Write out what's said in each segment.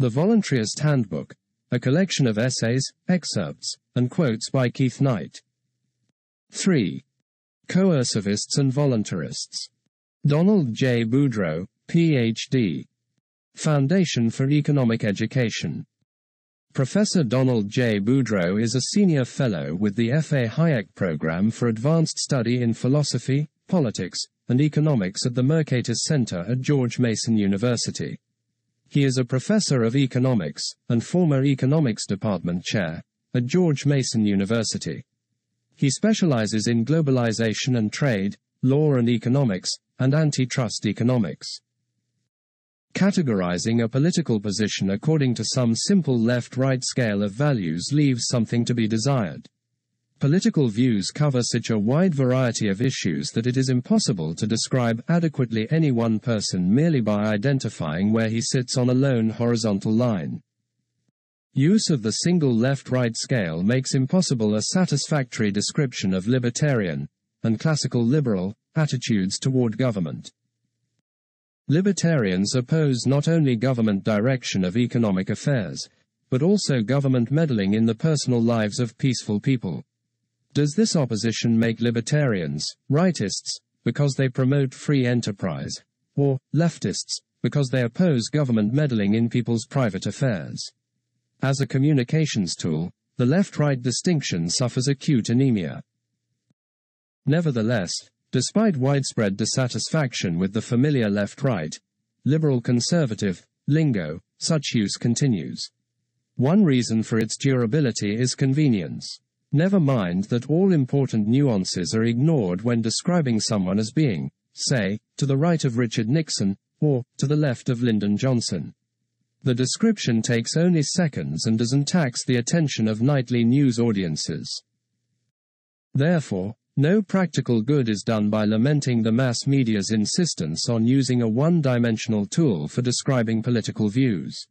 The Voluntaryist Handbook, a collection of essays, excerpts, and quotes by Keith Knight. 3. Coercivists and Voluntarists. Donald J. Boudreaux, Ph.D. Foundation for Economic Education. Professor Donald J. Boudreaux is a senior fellow with the F.A. Hayek Program for Advanced Study in Philosophy, Politics, and Economics at the Mercatus Center at George Mason University. He is a professor of economics and former economics department chair at George Mason University. He specializes in globalization and trade, law and economics, and antitrust economics. Categorizing a political position according to some simple left-right scale of values leaves something to be desired. Political views cover such a wide variety of issues that it is impossible to describe adequately any one person merely by identifying where he sits on a lone horizontal line. Use of the single left-right scale makes impossible a satisfactory description of libertarian and classical liberal attitudes toward government. Libertarians oppose not only government direction of economic affairs, but also government meddling in the personal lives of peaceful people. Does this opposition make libertarians rightists because they promote free enterprise, or leftists because they oppose government meddling in people's private affairs? As a communications tool, the left-right distinction suffers acute anemia. Nevertheless, despite widespread dissatisfaction with the familiar left-right, liberal-conservative lingo, such use continues. One reason for its durability is convenience. Never mind that all important nuances are ignored when describing someone as being, say, to the right of Richard Nixon, or to the left of Lyndon Johnson. The description takes only seconds and doesn't tax the attention of nightly news audiences. Therefore, no practical good is done by lamenting the mass media's insistence on using a one-dimensional tool for describing political views.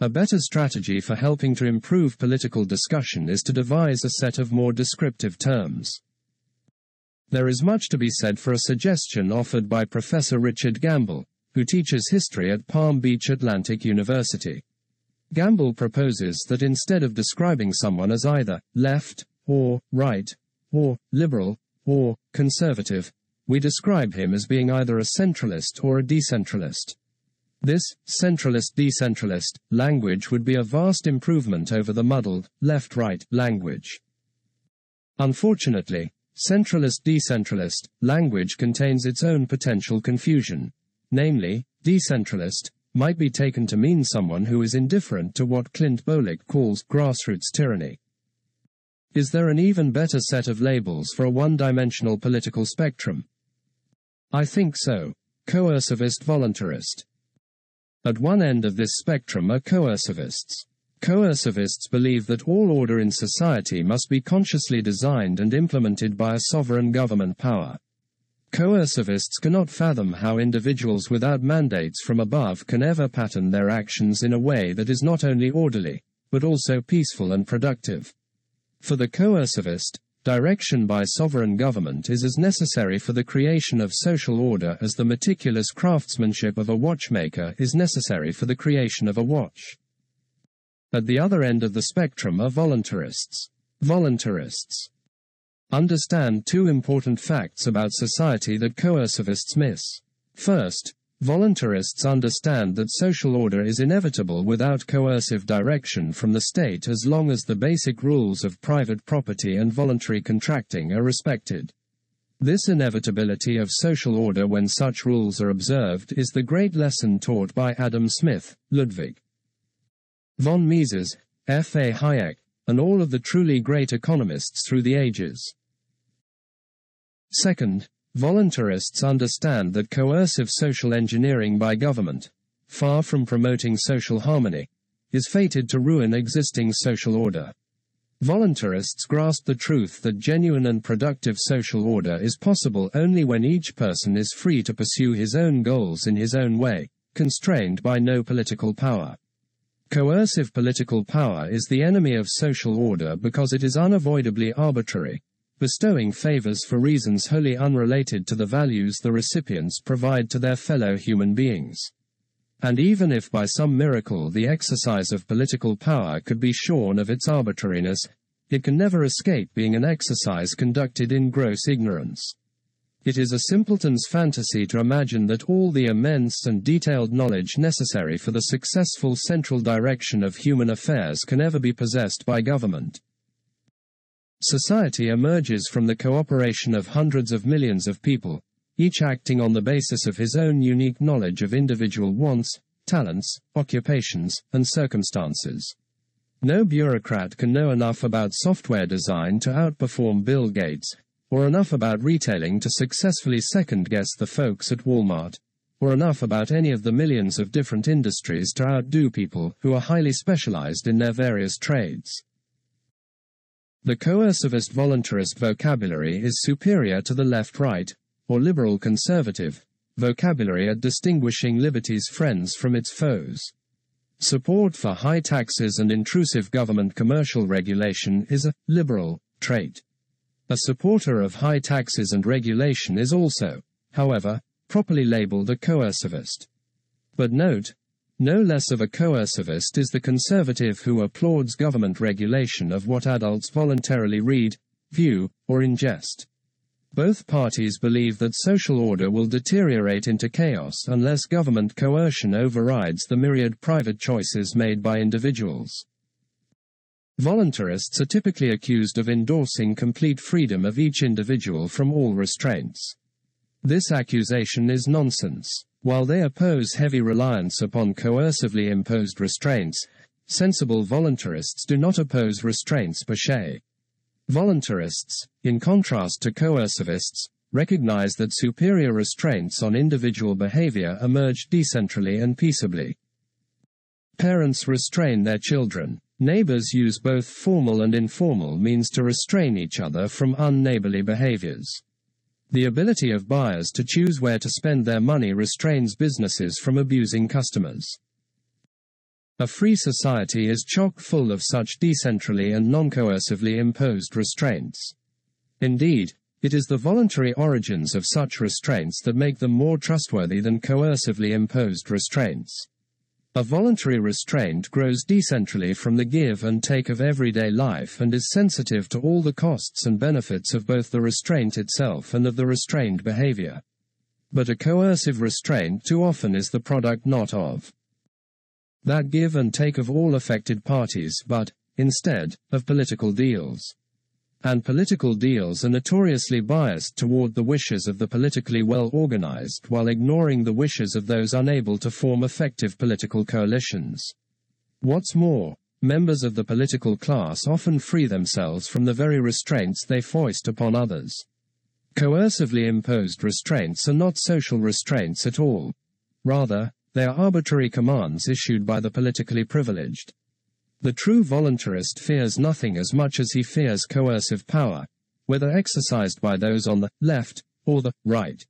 A better strategy for helping to improve political discussion is to devise a set of more descriptive terms. There is much to be said for a suggestion offered by Professor Richard Gamble, who teaches history at Palm Beach Atlantic University. Gamble proposes that instead of describing someone as either left, or right, or liberal, or conservative, we describe him as being either a centralist or a decentralist. This centralist-decentralist language would be a vast improvement over the muddled left-right language. Unfortunately, centralist-decentralist language contains its own potential confusion. Namely, decentralist might be taken to mean someone who is indifferent to what Clint Bolick calls grassroots tyranny. Is there an even better set of labels for a one-dimensional political spectrum? I think so. Coercivist voluntarist. At one end of this spectrum are coercivists. Coercivists believe that all order in society must be consciously designed and implemented by a sovereign government power. Coercivists cannot fathom how individuals without mandates from above can ever pattern their actions in a way that is not only orderly, but also peaceful and productive. For the coercivist, Direction by sovereign government is as necessary for the creation of social order as the meticulous craftsmanship of a watchmaker is necessary for the creation of a watch. At the other end of the spectrum are voluntarists. Voluntarists understand two important facts about society that coercivists miss. First, Voluntarists understand that social order is inevitable without coercive direction from the state as long as the basic rules of private property and voluntary contracting are respected. This inevitability of social order when such rules are observed is the great lesson taught by Adam Smith, Ludwig von Mises, F. A. Hayek, and all of the truly great economists through the ages. Second, Voluntarists understand that coercive social engineering by government, far from promoting social harmony, is fated to ruin existing social order. Voluntarists grasp the truth that genuine and productive social order is possible only when each person is free to pursue his own goals in his own way, constrained by no political power. Coercive political power is the enemy of social order because it is unavoidably arbitrary, bestowing favors for reasons wholly unrelated to the values the recipients provide to their fellow human beings. And even if by some miracle the exercise of political power could be shorn of its arbitrariness, it can never escape being an exercise conducted in gross ignorance. It is a simpleton's fantasy to imagine that all the immense and detailed knowledge necessary for the successful central direction of human affairs can ever be possessed by government. Society emerges from the cooperation of hundreds of millions of people, each acting on the basis of his own unique knowledge of individual wants, talents, occupations, and circumstances. No bureaucrat can know enough about software design to outperform Bill Gates, or enough about retailing to successfully second guess the folks at Walmart, or enough about any of the millions of different industries to outdo people who are highly specialized in their various trades. The coercivist voluntarist vocabulary is superior to the left right, or liberal conservative, vocabulary at distinguishing liberty's friends from its foes. Support for high taxes and intrusive government commercial regulation is a liberal trait. A supporter of high taxes and regulation is also, however, properly labeled a coercivist. But note, no less of a coercivist is the conservative who applauds government regulation of what adults voluntarily read, view, or ingest. Both parties believe that social order will deteriorate into chaos unless government coercion overrides the myriad private choices made by individuals. Voluntarists are typically accused of endorsing complete freedom of each individual from all restraints. This accusation is nonsense. While they oppose heavy reliance upon coercively imposed restraints, sensible voluntarists do not oppose restraints per se. Voluntarists, in contrast to coercivists, recognize that superior restraints on individual behavior emerge decentrally and peaceably. Parents restrain their children. Neighbors use both formal and informal means to restrain each other from unneighborly behaviors. The ability of buyers to choose where to spend their money restrains businesses from abusing customers. A free society is chock full of such decentrally and non-coercively imposed restraints. Indeed, it is the voluntary origins of such restraints that make them more trustworthy than coercively imposed restraints. A voluntary restraint grows decentrally from the give and take of everyday life and is sensitive to all the costs and benefits of both the restraint itself and of the restrained behavior. But a coercive restraint too often is the product not of that give and take of all affected parties but, instead, of political deals and political deals are notoriously biased toward the wishes of the politically well organized while ignoring the wishes of those unable to form effective political coalitions. What's more, members of the political class often free themselves from the very restraints they foist upon others. Coercively imposed restraints are not social restraints at all. Rather, they are arbitrary commands issued by the politically privileged. The true voluntarist fears nothing as much as he fears coercive power, whether exercised by those on the left or the right.